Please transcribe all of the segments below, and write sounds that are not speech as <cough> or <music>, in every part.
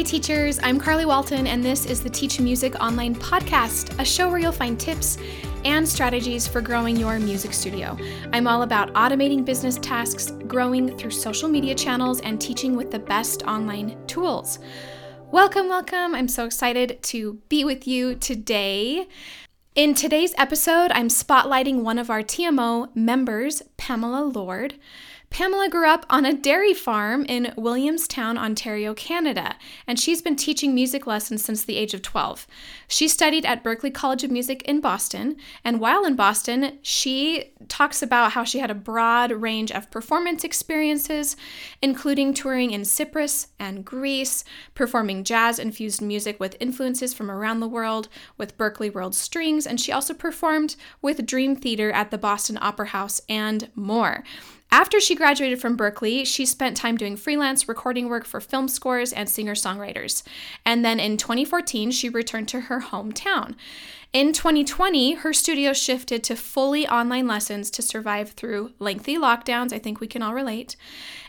Hi, teachers. I'm Carly Walton, and this is the Teach Music Online Podcast, a show where you'll find tips and strategies for growing your music studio. I'm all about automating business tasks, growing through social media channels, and teaching with the best online tools. Welcome, welcome. I'm so excited to be with you today. In today's episode, I'm spotlighting one of our TMO members, Pamela Lord. Pamela grew up on a dairy farm in Williamstown, Ontario, Canada, and she's been teaching music lessons since the age of 12. She studied at Berklee College of Music in Boston, and while in Boston, she talks about how she had a broad range of performance experiences, including touring in Cyprus and Greece, performing jazz infused music with influences from around the world with Berklee World Strings, and she also performed with Dream Theater at the Boston Opera House and more. After she graduated from Berklee, she spent time doing freelance recording work for film scores and singer songwriters. And then in 2014, she returned to her hometown. In 2020, her studio shifted to fully online lessons to survive through lengthy lockdowns. I think we can all relate.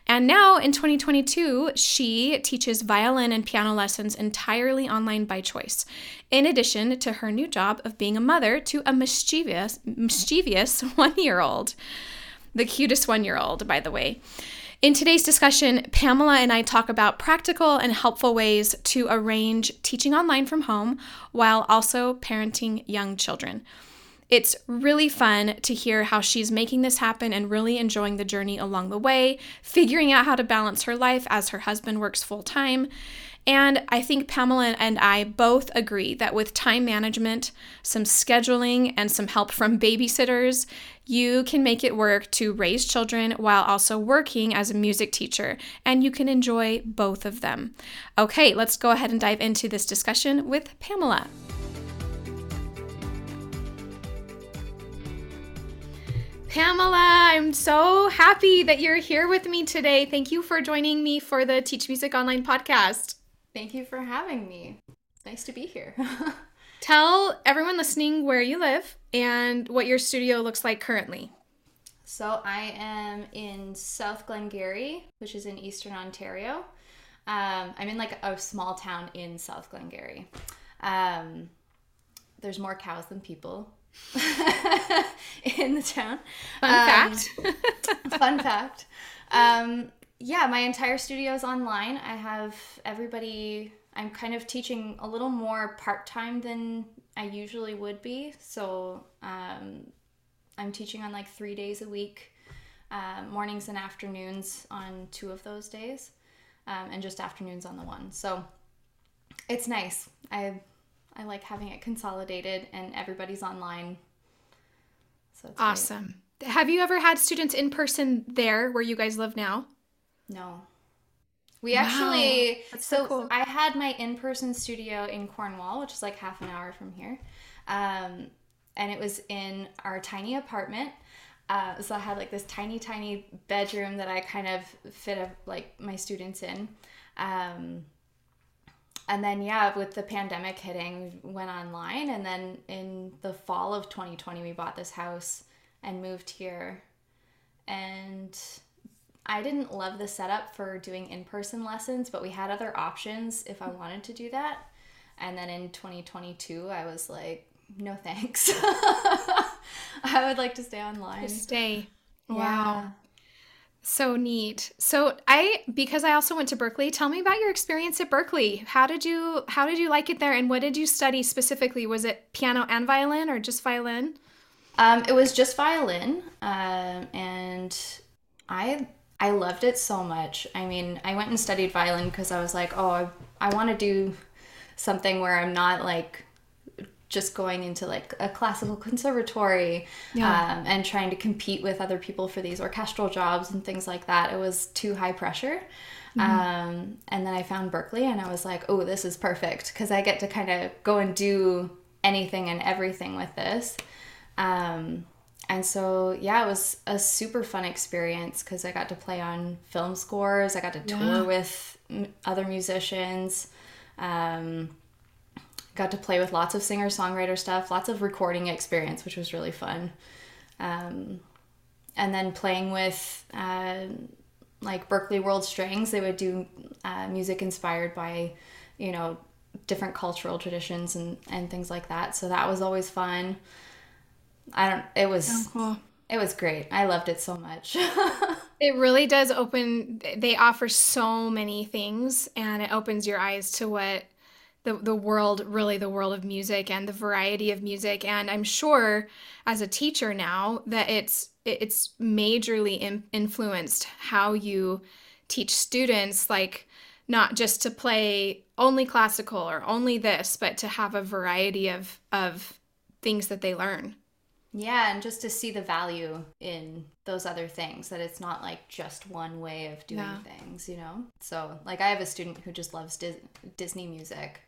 And now in 2022, she teaches violin and piano lessons entirely online by choice, in addition to her new job of being a mother to a mischievous, mischievous <laughs> one year old the cutest one year old, by the way. In today's discussion, Pamela and I talk about practical and helpful ways to arrange teaching online from home while also parenting young children. It's really fun to hear how she's making this happen and really enjoying the journey along the way, figuring out how to balance her life as her husband works full time. And I think Pamela and I both agree that with time management, some scheduling, and some help from babysitters, you can make it work to raise children while also working as a music teacher, and you can enjoy both of them. Okay, let's go ahead and dive into this discussion with Pamela. Pamela, I'm so happy that you're here with me today. Thank you for joining me for the Teach Music Online podcast. Thank you for having me. Nice to be here. <laughs> Tell everyone listening where you live and what your studio looks like currently. So, I am in South Glengarry, which is in Eastern Ontario. Um, I'm in like a small town in South Glengarry. Um, there's more cows than people <laughs> in the town. Fun um, fact. <laughs> fun fact. Um, yeah, my entire studio is online. I have everybody, I'm kind of teaching a little more part time than I usually would be. So um, I'm teaching on like three days a week, uh, mornings and afternoons on two of those days, um, and just afternoons on the one. So it's nice. I I like having it consolidated and everybody's online. So awesome. Great. Have you ever had students in person there where you guys live now? No. We wow. actually so, so cool. I had my in-person studio in Cornwall, which is like half an hour from here. Um, and it was in our tiny apartment. Uh, so I had like this tiny, tiny bedroom that I kind of fit a, like my students in. Um, and then yeah, with the pandemic hitting, we went online. And then in the fall of 2020, we bought this house and moved here. And I didn't love the setup for doing in person lessons, but we had other options if I wanted to do that. And then in 2022, I was like, no thanks. <laughs> I would like to stay online. Just stay. Yeah. Wow. So neat. So I because I also went to Berklee, tell me about your experience at Berklee. How did you how did you like it there and what did you study specifically? Was it piano and violin or just violin? Um, it was just violin. Um, and I I loved it so much. I mean, I went and studied violin because I was like, oh, I, I want to do something where I'm not like just going into like a classical conservatory yeah. um, and trying to compete with other people for these orchestral jobs and things like that. It was too high pressure. Mm-hmm. Um, and then I found Berklee and I was like, oh, this is perfect because I get to kind of go and do anything and everything with this. Um, and so yeah it was a super fun experience because i got to play on film scores i got to tour yeah. with other musicians um, got to play with lots of singer songwriter stuff lots of recording experience which was really fun um, and then playing with uh, like Berklee world strings they would do uh, music inspired by you know, different cultural traditions and, and things like that. So that was always fun. I don't, it was, oh, cool. it was great. I loved it so much. <laughs> it really does open, they offer so many things and it opens your eyes to what the, the world, really the world of music and the variety of music. And I'm sure as a teacher now that it's, it's majorly in, influenced how you teach students, like, not just to play only classical or only this, but to have a variety of of things that they learn. Yeah, and just to see the value in those other things that it's not like just one way of doing yeah. things, you know? So, like I have a student who just loves Dis- Disney music.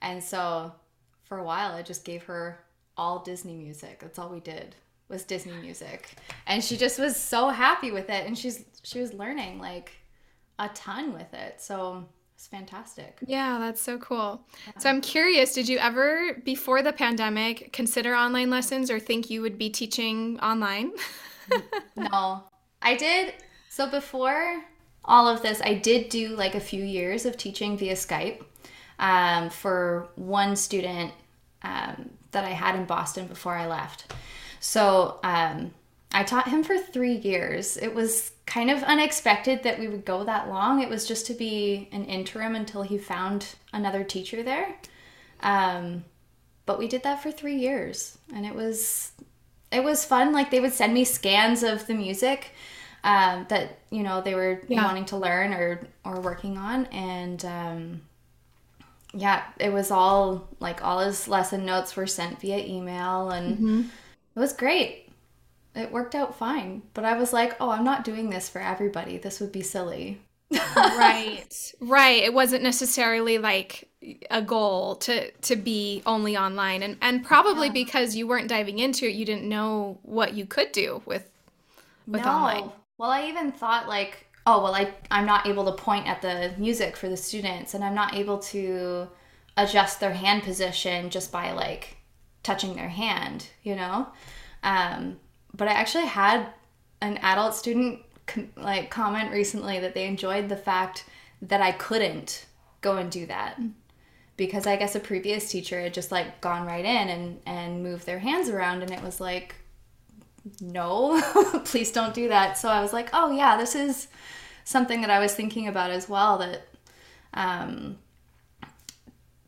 And so for a while I just gave her all Disney music. That's all we did was Disney music. And she just was so happy with it and she's she was learning like a ton with it. So fantastic. Yeah, that's so cool. Yeah. So I'm curious, did you ever before the pandemic consider online lessons or think you would be teaching online? <laughs> no. I did so before all of this, I did do like a few years of teaching via Skype um, for one student um, that I had in Boston before I left. So um, I taught him for three years. It was kind of unexpected that we would go that long. It was just to be an interim until he found another teacher there. Um, but we did that for three years, and it was it was fun. Like they would send me scans of the music um, that you know they were yeah. wanting to learn or or working on, and um, yeah, it was all like all his lesson notes were sent via email, and mm-hmm. it was great it worked out fine. But I was like, oh, I'm not doing this for everybody. This would be silly. right. Right. It wasn't necessarily like a goal to to be only online and and probably yeah. because you weren't diving into it, you didn't know what you could do with with no. online. Well, I even thought like, oh, well, I I'm not able to point at the music for the students and I'm not able to adjust their hand position just by like touching their hand, you know? Um but I actually had an adult student com- like comment recently that they enjoyed the fact that I couldn't go and do that because I guess a previous teacher had just like gone right in and and moved their hands around and it was like no <laughs> please don't do that. So I was like oh yeah this is something that I was thinking about as well that um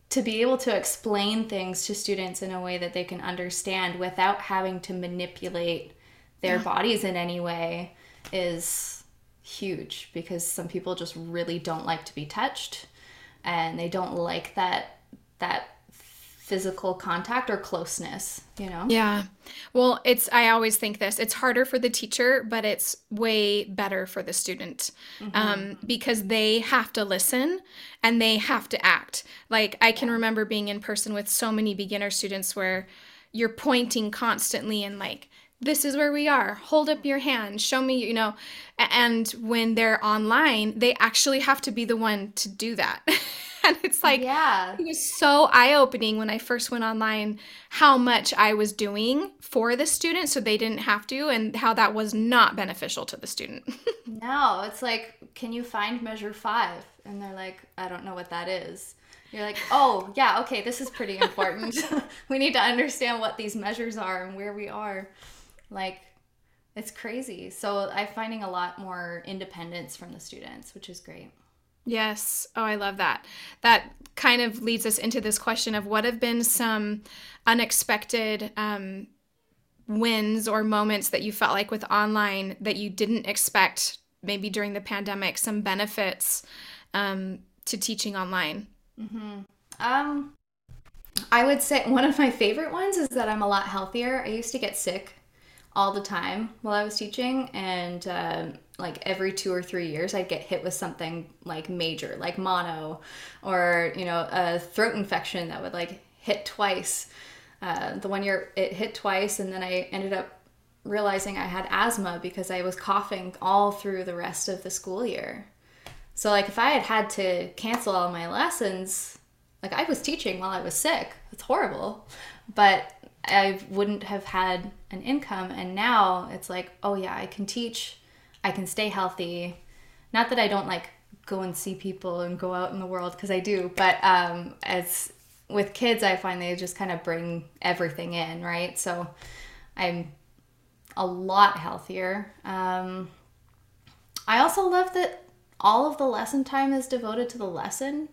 to be able to explain things to students in a way that they can understand without having to manipulate their yeah. bodies in any way is huge because some people just really don't like to be touched and they don't like that that physical contact or closeness, you know? Yeah. Well, it's, I always think this it's harder for the teacher, but it's way better for the student mm-hmm. um, because they have to listen and they have to act. Like, I can remember being in person with so many beginner students where you're pointing constantly and like, this is where we are. Hold up your hand. Show me you know. And when they're online they actually have to be the one to do that. <laughs> And it's like yeah. it was so eye-opening when i first went online how much i was doing for the student so they didn't have to and how that was not beneficial to the student. <laughs> No it's like can you find measure five? And they're like i don't know what that is. You're like, oh, yeah, okay, this is pretty important. <laughs> we need to understand what these measures are and where we are. Like, it's crazy. So I'm finding a lot more independence from the students, which is great. Yes. Oh, I love that. That kind of leads us into this question of what have been some unexpected um, wins or moments that you felt like with online that you didn't expect maybe during the pandemic, some benefits um, to teaching online? Mm-hmm. Um, I would say one of my favorite ones is that I'm a lot healthier. I used to get sick all the time while I was teaching, and um, like every two or three years, I'd get hit with something like major, like mono, or you know, a throat infection that would like hit twice. Uh, the one year it hit twice, and then I ended up realizing I had asthma because I was coughing all through the rest of the school year. So like if I had had to cancel all my lessons, like I was teaching while I was sick. It's horrible. But I wouldn't have had an income. And now it's like, oh yeah, I can teach, I can stay healthy. Not that I don't like go and see people and go out in the world because I do. But um, as with kids, I find they just kind of bring everything in, right? So I'm a lot healthier. Um, I also love that all of the lesson time is devoted to the lesson.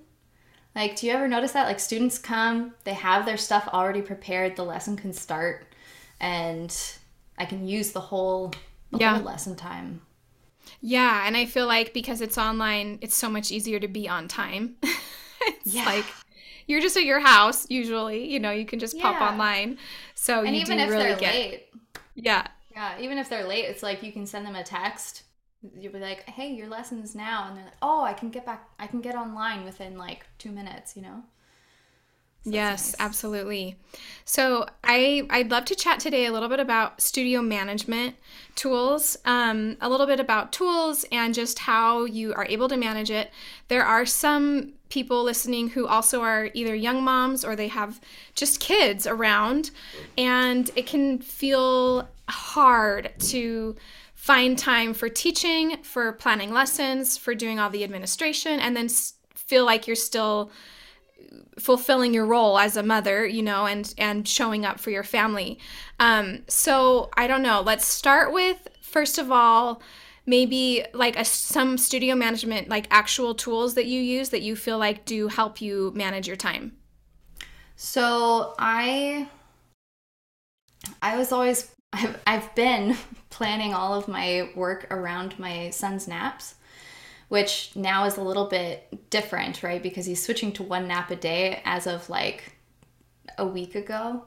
Like, do you ever notice that? Like, students come, they have their stuff already prepared, the lesson can start, and I can use the whole, the yeah. whole lesson time. Yeah, and I feel like because it's online, it's so much easier to be on time. <laughs> it's yeah. like you're just at your house usually, you know, you can just pop online. So and you even do if really they're get, late. Yeah. Yeah, even if they're late, it's like you can send them a text you'll be like, "Hey, your lesson's now," and they're like, "Oh, I can get back. I can get online within like two minutes." You know. So yes, nice. absolutely. So I I'd love to chat today a little bit about studio management tools, um, a little bit about tools and just how you are able to manage it. There are some people listening who also are either young moms or they have just kids around, and it can feel hard to find time for teaching, for planning lessons, for doing all the administration, and then feel like you're still fulfilling your role as a mother, you know, and and showing up for your family. Um, so I don't know. Let's start with first of all, maybe like a, some studio management, like actual tools that you use that you feel like do help you manage your time. So I I was always I've, I've been planning all of my work around my son's naps, which now is a little bit different, right? Because he's switching to one nap a day as of like a week ago.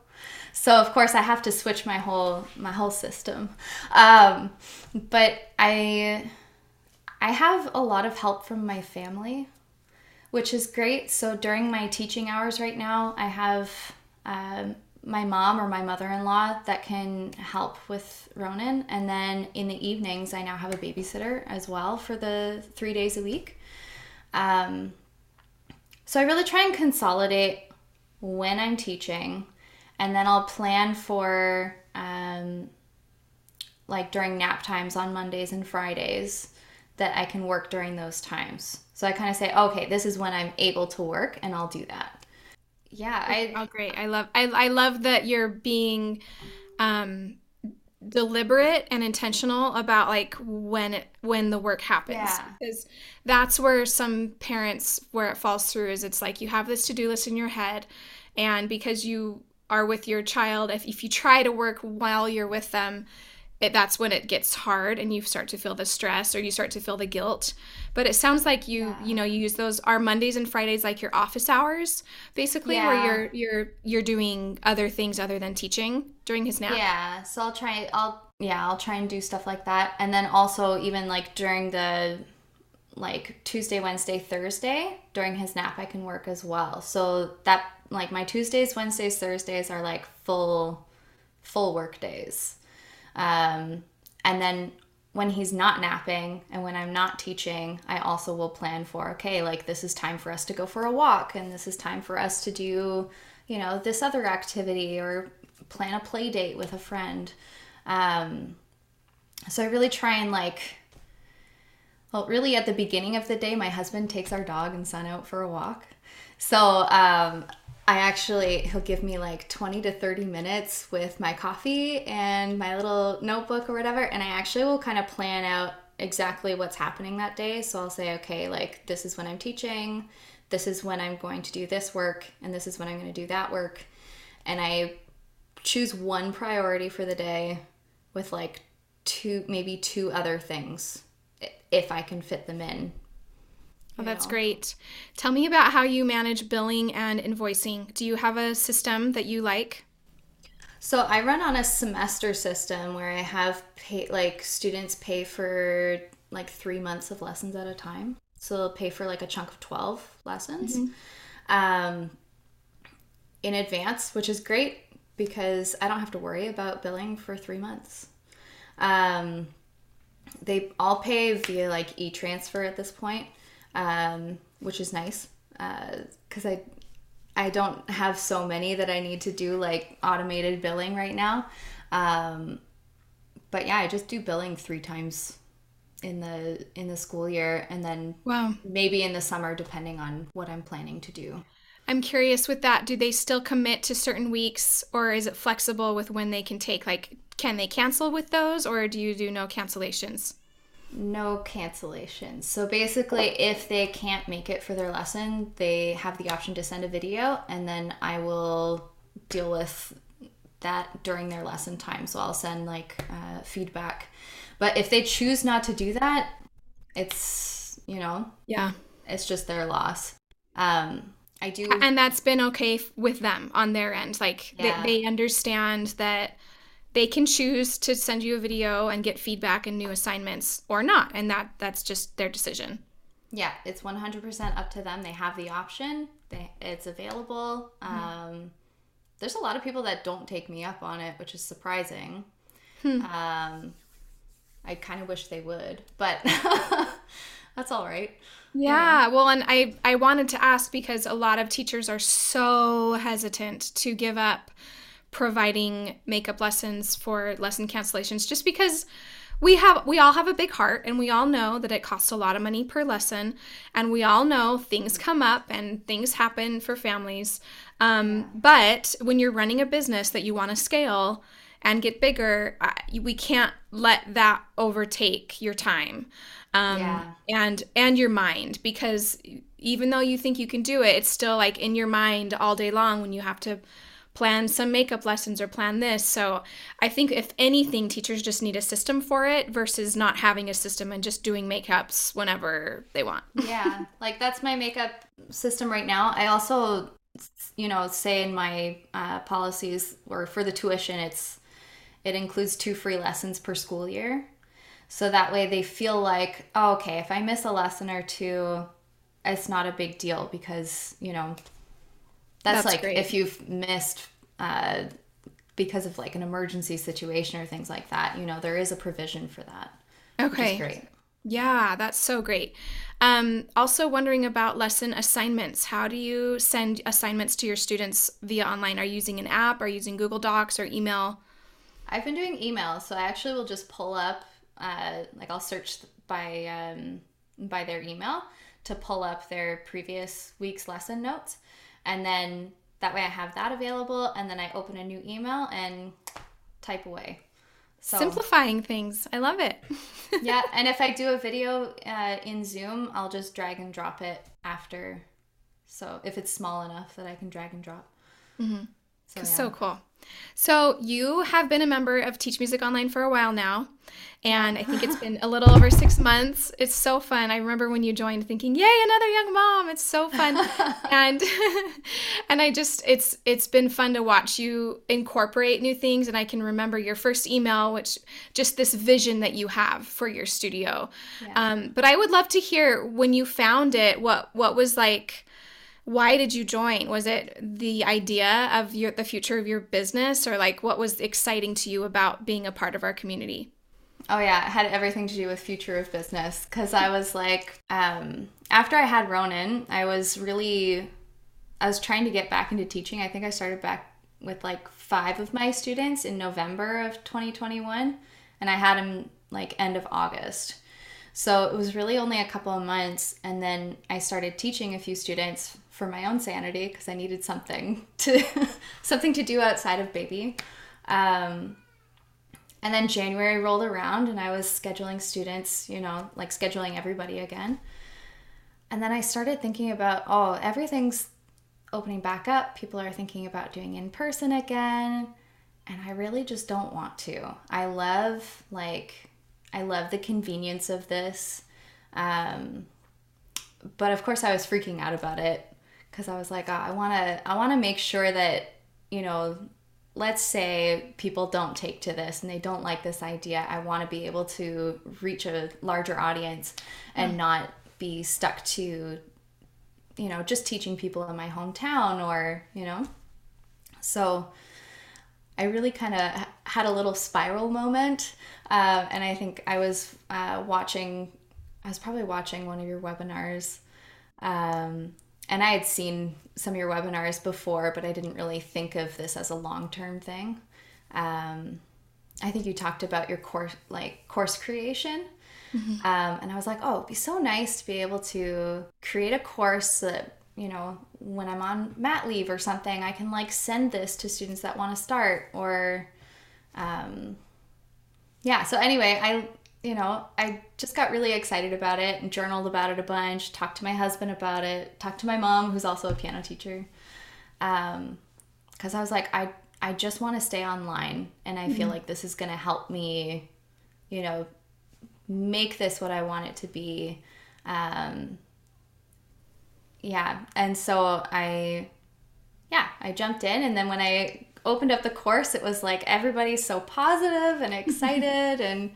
So of course I have to switch my whole my whole system. Um, but I I have a lot of help from my family, which is great. So during my teaching hours right now, I have um, my mom or my mother-in-law that can help with Ronan and then in the evenings I now have a babysitter as well for the three days a week. Um, so I really try and consolidate when I'm teaching and then I'll plan for um, like during nap times on Mondays and Fridays that I can work during those times. So I kind of say okay this is when I'm able to work and I'll do that yeah i oh great i love i, I love that you're being um deliberate and intentional about like when it when the work happens yeah. because that's where some parents where it falls through is it's like you have this to-do list in your head and because you are with your child if, if you try to work while you're with them it, that's when it gets hard and you start to feel the stress or you start to feel the guilt. But it sounds like you yeah. you know you use those are mondays and fridays like your office hours basically yeah. where you're you're you're doing other things other than teaching during his nap? Yeah so i'll try i'll yeah i'll try and do stuff like that. And then also even like during the like tuesday wednesday thursday during his nap i can work as well. So that like my tuesdays wednesdays thursdays are like full full work days um, and then when he's not napping and when I'm not teaching, I also will plan for okay, like this is time for us to go for a walk and this is time for us to do, you know, this other activity or plan a play date with a friend. Um, so I really try and like, well, really at the beginning of the day, my husband takes our dog and son out for a walk. So um, I actually, he'll give me like 20 to 30 minutes with my coffee and my little notebook or whatever. And I actually will kind of plan out exactly what's happening that day. So I'll say, okay, like this is when I'm teaching, this is when I'm going to do this work, and this is when I'm going to do that work. And I choose one priority for the day with like two, maybe two other things if I can fit them in Oh, that's know. great. Tell me about how you manage billing and invoicing. Do you have a system that you like? So I run on a semester system where I have pay like students pay for like three months of lessons at a time. So they'll pay for like a chunk of twelve lessons mm-hmm. um, in advance, which is great because I don't have to worry about billing for three months. Um, they all pay via like e transfer at this point um, which is nice because uh, I I don't have so many that I need to do like automated billing right now. Um, but yeah, I just do billing three times in the in the school year and then Wow. maybe in the summer depending on what I'm planning to do. I'm curious with that. Do they still commit to certain weeks or is it flexible with when they can take? Like, can they cancel with those or do you do no cancellations? No cancellations. So basically, if they can't make it for their lesson, they have the option to send a video, and then I will deal with that during their lesson time. So I'll send like uh, feedback. But if they choose not to do that, it's, you know, Yeah. it's just their loss. Um, I do. And that's been okay with them on their end. Like, Yeah. they, they understand that they can choose to send you a video and get feedback and new assignments or not. And that that's just their decision. Yeah, it's 100% up to them. They have the option. They, it's available. Um, there's a lot of people that don't take me up on it, which is surprising. Um, I kind of wish they would, but <laughs> that's all right. Yeah, well, and I I wanted to ask because a lot of teachers are so hesitant to give up providing makeup lessons for lesson cancellations just because we have we all have a big heart and we all know that it costs a lot of money per lesson and we all know things come up and things happen for families um, but when you're running a business that you want to scale and get bigger we can't let that overtake your time um, Yeah. and and your mind because even though you think you can do it it's still like in your mind all day long when you have to plan some makeup lessons or plan this. So i think if anything teachers just need a system for it versus not having a system and just doing makeups whenever they want. <laughs> Yeah like that's my makeup system right now. I also you know say in my uh, policies or for the tuition it's it includes two free lessons per school year. So that way they feel like oh, okay if i miss a lesson or two it's not a big deal because you know that's, That's like great. if you've missed uh, because of like an emergency situation or things like that you know there is a provision for that okay great Yeah, that's so great. Um, also, wondering about lesson assignments. How do you send assignments to your students via online? Are you using an app? Are you using Google Docs or email? I've been doing email, so I actually will just pull up, uh, like I'll search by um, by their email to pull up their previous week's lesson notes, and then that way I have that available, and then I open a new email and type away. So Simplifying things. I love it. <laughs> yeah, <laughs> and if I do a video uh, in Zoom, I'll just drag and drop it after. So if it's small enough that I can drag and drop. Mm-hmm. So, yeah. So cool. So you have been a member of Teach Music Online for a while now, and I think it's been a little over six months. It's so fun. I remember when you joined, thinking, "Yay, another young mom!" It's so fun, <laughs> and <laughs> and I just it's it's been fun to watch you incorporate new things. And I can remember your first email, which just this vision that you have for your studio. Um, but I would love to hear when you found it. What what was like why did you join was it the idea of your the future of your business or like what was exciting to you about being a part of our community Oh yeah, it had everything to do with future of business because I was like, um, after I had Ronan, I was really, I was trying to get back into teaching. I think I started back with like five of my students in November of 2021, and I had them like end of August. So it was really only a couple of months, and then I started teaching a few students for my own sanity because I needed something to <laughs> something to do outside of baby. Um, and then January rolled around and I was scheduling students, you know, like scheduling everybody again. And then I started thinking about, oh, everything's opening back up. People are thinking about doing in person again. And I really just don't want to. I love, like, I love the convenience of this. Um, but of course, I was freaking out about it because I was like, oh, I want to, I want to make sure that, you know, let's say people don't take to this and they don't like this idea i want to be able to reach a larger audience and not be stuck to you know just teaching people in my hometown or you know? So i really kind of had a little spiral moment uh, and i think i was uh, watching i was probably watching one of your webinars um, and I had seen some of your webinars before, but I didn't really think of this as a long term thing. Um, I think you talked about your course, like course creation. Mm-hmm. Um, and I was like, oh, it'd be so nice to be able to create a course that, you know, when I'm on mat leave or something, I can like send this to students that want to start or, um, yeah. So anyway, I, you know, I just got really excited about it and journaled about it a bunch, talked to my husband about it, talked to my mom, who's also a piano teacher. Um, cause I was like, I, I just want to stay online and I mm-hmm. feel like this is going to help me, you know, make this what I want it to be. Um, yeah. And so I, yeah, I jumped in. And then when I opened up the course, it was like everybody's so positive and <laughs> excited. and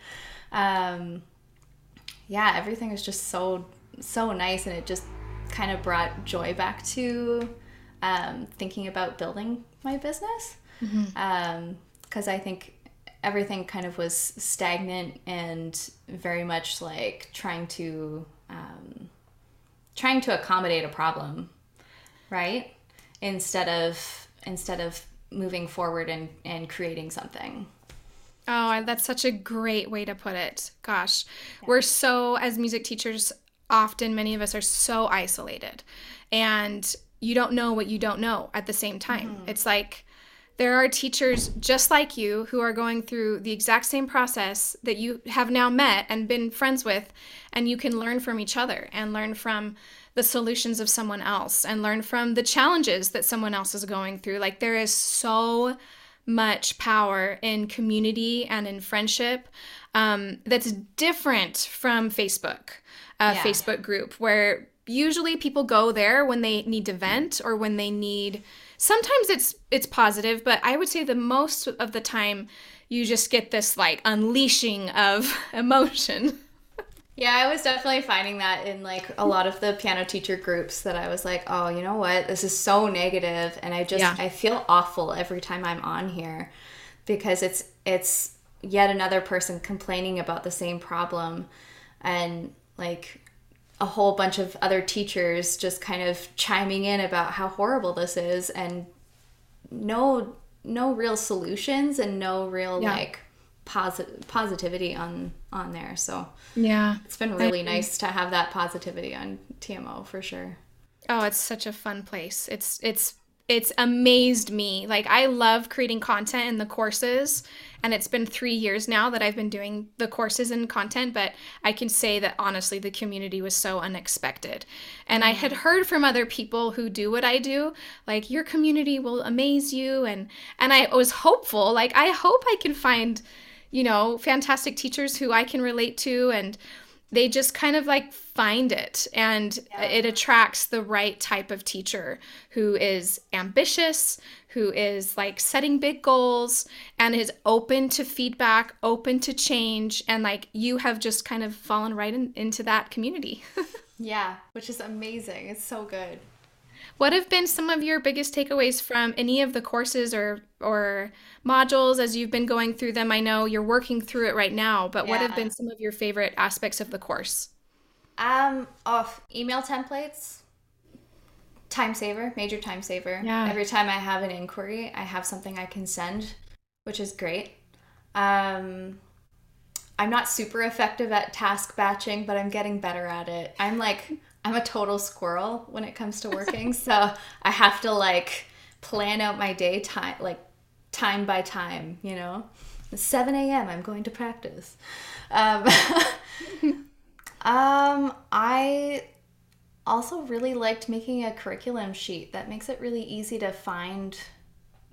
um, yeah, everything was just so, so nice. And it just kind of brought joy back to um, thinking about building my business. Because mm-hmm. um, I think everything kind of was stagnant and very much like trying to um, trying to accommodate a problem right instead of instead of moving forward and and creating something oh that's such a great way to put it gosh yeah. we're so as music teachers often many of us are so isolated and you don't know what you don't know at the same time mm-hmm. it's like there are teachers just like you who are going through the exact same process that you have now met and been friends with, and you can learn from each other and learn from the solutions of someone else and learn from the challenges that someone else is going through. Like, there is so much power in community and in friendship um, that's different from Facebook, a yeah. Facebook group, where usually people go there when they need to vent or when they need sometimes it's it's positive but i would say the most of the time you just get this like unleashing of <laughs> emotion yeah i was definitely finding that in like a lot of the piano teacher groups that i was like oh you know what this is so negative and i just yeah. i feel awful every time i'm on here because it's it's yet another person complaining about the same problem and like a whole bunch of other teachers just kind of chiming in about how horrible this is and no no real solutions and no real yeah. like posit- positivity on on there so yeah it's been really nice to have that positivity on tmo for sure oh it's such a fun place it's it's it's amazed me. Like I love creating content in the courses and it's been 3 years now that I've been doing the courses and content, but I can say that honestly the community was so unexpected. And I had mm. heard from other people who do what I do, like your community will amaze you and and I was hopeful, like I hope I can find you know, fantastic teachers who I can relate to and they just kind of like find it and yeah. it attracts the right type of teacher who is ambitious who is like setting big goals and is open to feedback open to change and like you have just kind of fallen right in, into that community. <laughs> Yeah which is amazing. It's so good what have been some of your biggest takeaways from any of the courses or or modules as you've been going through them? I know you're working through it right now, but yeah. what have been some of your favorite aspects of the course? Um, off email templates, time saver, major time saver. Yeah. Every time I have an inquiry, I have something I can send, which is great. Um, I'm not super effective at task batching, but I'm getting better at it. I'm like I'm a total squirrel when it comes to working, so I have to like plan out my day time, like time by time. You know, 7 a.m. I'm going to practice. Um, <laughs> um, I also really liked making a curriculum sheet that makes it really easy to find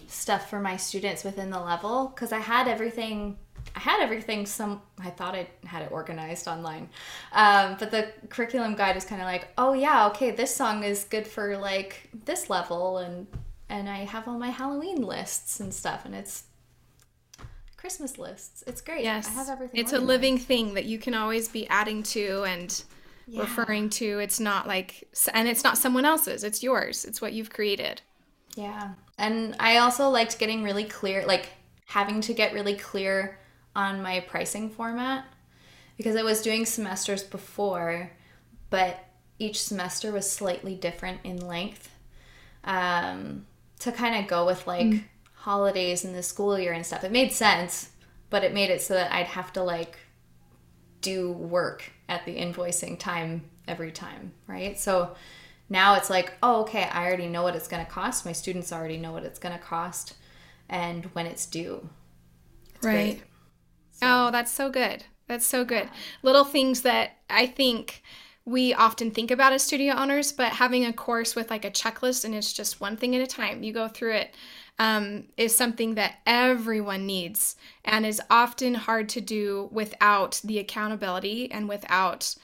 stuff for my students within the level because I had everything I had everything some I thought I had it organized online. Um, but the curriculum guide is kind of like, oh yeah, okay, this song is good for like this level and and I have all my Halloween lists and stuff and it's Christmas lists. It's great. Yes. I have everything. It's organized. a living thing that you can always be adding to and yeah. referring to. It's not like and it's not someone else's. It's yours. It's what you've created. Yeah. And I also liked getting really clear like having to get really clear on my pricing format because I was doing semesters before, but each semester was slightly different in length um, to kind of go with like mm. holidays and the school year and stuff. It made sense. but it made it so that I'd have to like do work at the invoicing time every time, right? So now it's like, oh, okay, I already know what it's going to cost. My students already know what it's going to cost and when it's due. It's right. So. Oh, that's so good. That's so good. Little things that I think we often think about as studio owners, but having a course with like a checklist and it's just one thing at a time, you go through it, um, is something that everyone needs and is often hard to do without the accountability and without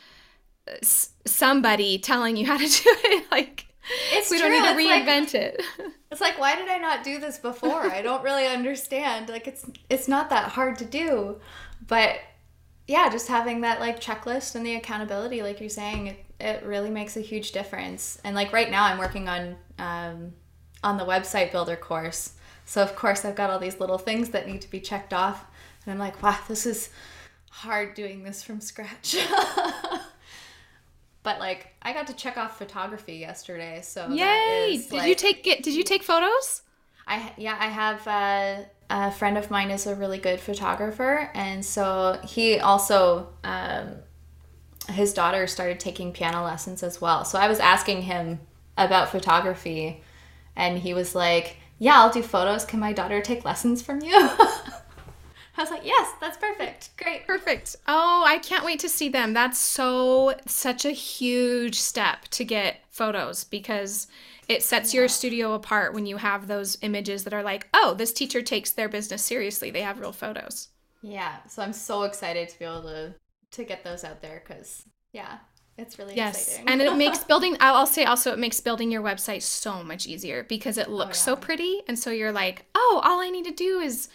somebody telling you how to do it. <laughs> like, it's we true. don't need to it's reinvent like, it. <laughs> It's like, why did I not do this before? I don't really understand. Like, it's it's not that hard to do, but yeah, just having that like checklist and the accountability, like you're saying, it, it really makes a huge difference. And like right now, I'm working on um, on the website builder course. So of course, I've got all these little things that need to be checked off, and I'm like, wow, this is hard doing this from scratch. <laughs> but like, I got to check off photography yesterday, so yay! Is, did like, you take it? Did you take photos? I yeah, I have. Uh, a friend of mine is a really good photographer, and so he also um, his daughter started taking piano lessons as well. So I was asking him about photography, and he was like, "Yeah, I'll do photos. Can my daughter take lessons from you?" <laughs> I was like, yes, that's perfect. Great. Perfect. Oh, I can't wait to see them. That's so, such a huge step to get photos because it sets your studio apart when you have those images that are like, oh, this teacher takes their business seriously. They have real photos. Yeah. So I'm so excited to be able to to get those out there because yeah, it's really yes. exciting. and it <laughs> makes building I'll say also it makes building your website so much easier because it oh, looks oh, yeah. so pretty and so you're like, "Oh, all I need to do is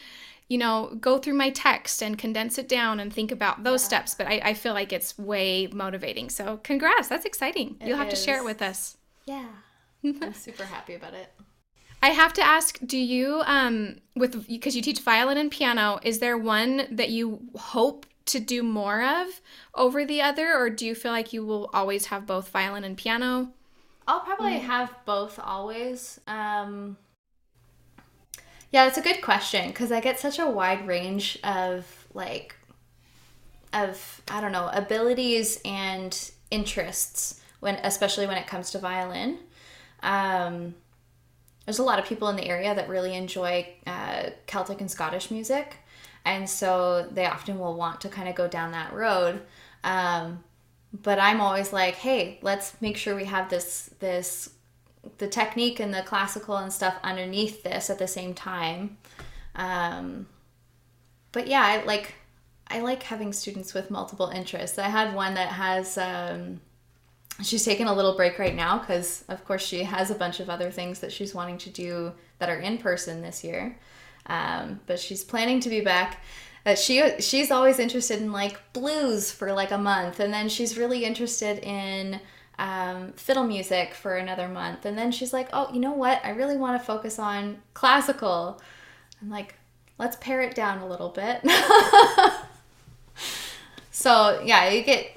you know, go through my text and condense it down and think about those yeah. steps. But I, I, feel like it's way motivating. So congrats. That's exciting. It You'll have is. to share it with us. Yeah. <laughs> I'm super happy about it. I have to ask, do you um with because you teach violin and piano, is there one that you hope to do more of over the other or do you feel like you will always have both violin and piano? I'll probably mm. have both always. Um Yeah, it's a good question cuz I get such a wide range of like of I don't know, abilities and interests when especially when it comes to violin. Um, there's a lot of people in the area that really enjoy uh, Celtic and Scottish music, and so they often will want to kind of go down that road. Um, but I'm always like, hey, let's make sure we have this this the technique and the classical and stuff underneath this at the same time. Um, but yeah, I like I like having students with multiple interests. I had one that has um, she's taking a little break right now because of course she has a bunch of other things that she's wanting to do that are in person this year um, but she's planning to be back uh, she she's always interested in like blues for like a month and then she's really interested in um, fiddle music for another month and then she's like oh you know what i really want to focus on classical i'm like let's pare it down a little bit <laughs> so yeah you get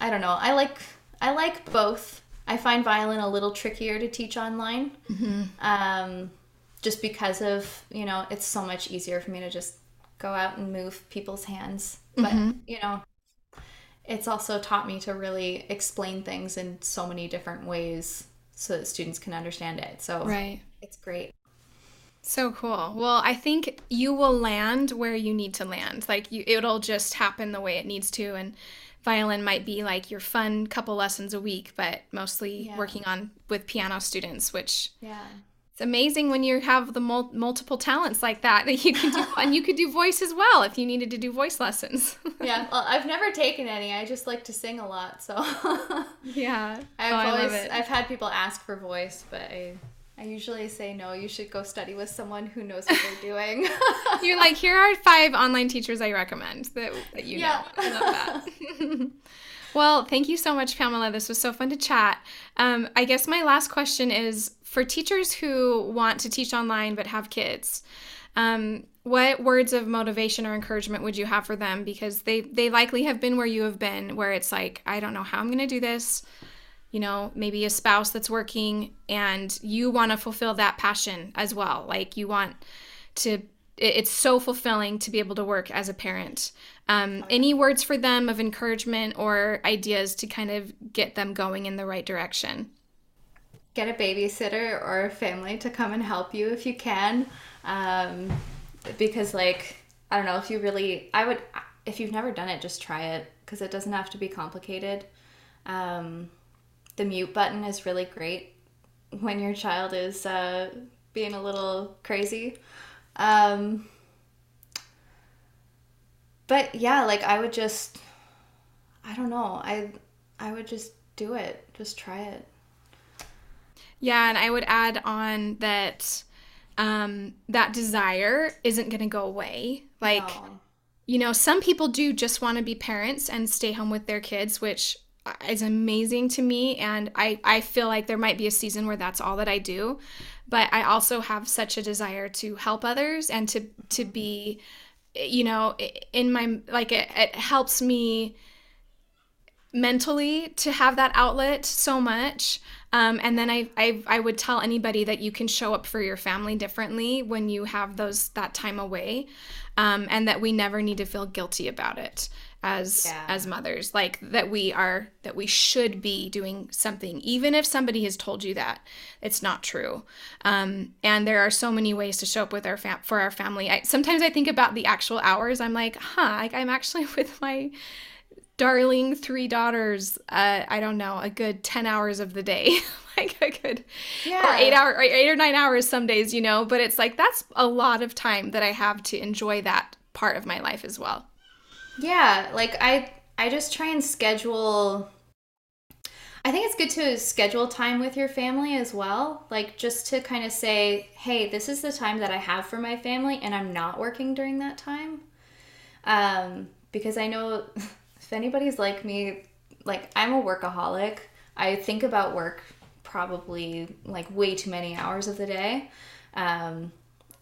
i don't know i like I like both. I find violin a little trickier to teach online, mm-hmm. um, just because of you know it's so much easier for me to just go out and move people's hands. Mm-hmm. But you know, it's also taught me to really explain things in so many different ways so that students can understand it. So right, it's great. So cool. Well, I think you will land where you need to land. Like you, it'll just happen the way it needs to, and violin might be like your fun couple lessons a week, but mostly yeah. working on with piano students, which yeah. It's amazing when you have the mul- multiple talents like that that you can do, <laughs> and you could do voice as well if you needed to do voice lessons. <laughs> yeah, well, I've never taken any. I just like to sing a lot, so <laughs> yeah. I've oh, always I've had people ask for voice, but I I usually say no, you should go study with someone who knows what they're doing. You're like, here are five online teachers I recommend that, that you yeah. know. I love that. Well, thank you so much, Pamela. This was so fun to chat. Um, I guess my last question is for teachers who want to teach online but have kids. Um, what words of motivation or encouragement would you have for them? Because they they likely have been where you have been, where it's like, I don't know how I'm going to do this you know, maybe a spouse that's working and you want to fulfill that passion as well. Like you want to it's so fulfilling to be able to work as a parent. Um, any words for them of encouragement or ideas to kind of get them going in the right direction? Get a babysitter or a family to come and help you if you can. Um, because, like, I don't know if you really, I would, if you've never done it, just try it because it doesn't have to be complicated. Um, the mute button is really great when your child is uh, being a little crazy. Um, but yeah, like I would just, I don't know, I I would just do it, just try it. Yeah, and I would add on that um, that desire isn't going to go away. Like, no. you know, some people do just want to be parents and stay home with their kids, which is amazing to me. And I, I feel like there might be a season where that's all that I do but I also have such a desire to help others and to to be you know in my like it, it helps me mentally to have that outlet so much um, and then I, I i would tell anybody that you can show up for your family differently when you have those that time away um, and that we never need to feel guilty about it as yeah. as mothers like that we are that we should be doing something even if somebody has told you that it's not true. Um, and there are so many ways to show up with our fam- for our family. I, sometimes i think about the actual hours. I'm like huh like i'm actually <laughs> with my darling three daughters uh, i don't know a good 10 hours of the day. <laughs> Like a good yeah. or eight hour or eight or nine hours some days you know? But it's like that's a lot of time that i have to enjoy that part of my life as well yeah, like I I just try and schedule I think it's good to schedule time with your family as well. Like just to kind of say, "Hey, this is the time that I have for my family and I'm not working during that time." Um because I know <laughs> if anybody's like me, like I'm a workaholic. I think about work probably like way too many hours of the day. Um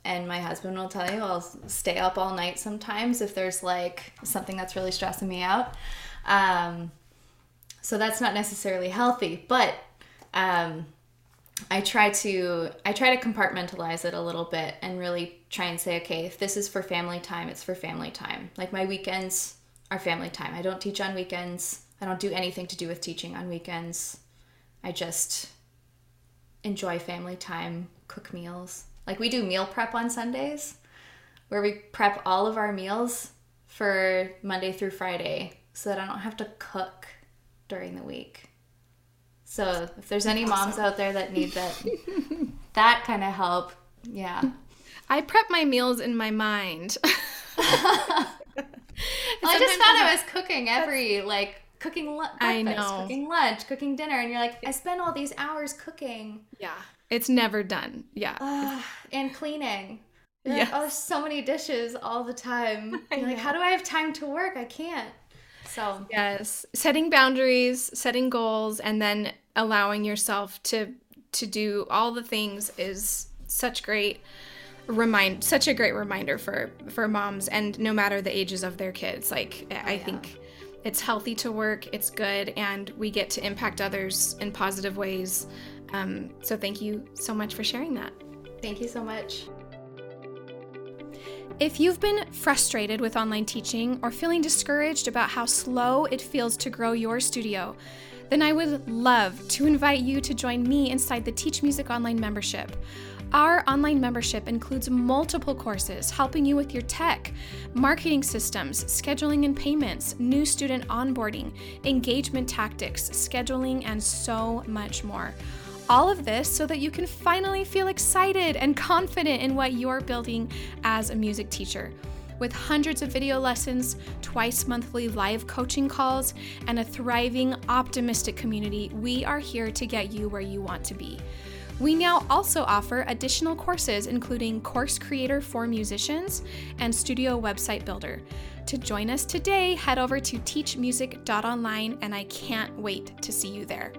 and my husband will tell you I'll stay up all night sometimes if there's like something that's really stressing me out. Um, so that's not necessarily healthy, but um, I try to I try to compartmentalize it a little bit and really try and say, okay, if this is for family time, it's for family time. Like my weekends are family time. I don't teach on weekends. I don't do anything to do with teaching on weekends. I just enjoy family time, cook meals, like we do meal prep on Sundays where we prep all of our meals for Monday through Friday so that I don't have to cook during the week. So if there's any awesome. moms out there that need that <laughs> that kind of help, yeah. I prep my meals in my mind. <laughs> <laughs> well, I just thought I was cooking every like cooking lunch, I know. cooking lunch, cooking dinner, and you're like, I spend all these hours cooking. Yeah, it's never done. Yeah. Uh, and cleaning. Yeah. Like, oh, there's so many dishes all the time. <laughs> You're like, how do I have time to work? I can't. So yes, setting boundaries, setting goals, and then allowing yourself to to do all the things is such great remind such a great reminder for for moms and no matter the ages of their kids like oh, i yeah. think it's healthy to work it's good and we get to impact others in positive ways um, so thank you so much for sharing that. Thank you so much. If you've been frustrated with online teaching or feeling discouraged about how slow it feels to grow your studio, then I would love to invite you to join me inside the Teach Music Online membership. Our online membership includes multiple courses helping you with your tech, marketing systems, scheduling and payments, new student onboarding, engagement tactics, scheduling, and so much more. All of this so that you can finally feel excited and confident in what you're building as a music teacher. With hundreds of video lessons, twice monthly live coaching calls, and a thriving, optimistic community, we are here to get you where you want to be. We now also offer additional courses, including Course Creator for Musicians and Studio Website Builder. To join us today, head over to teachmusic.online, and I can't wait to see you there.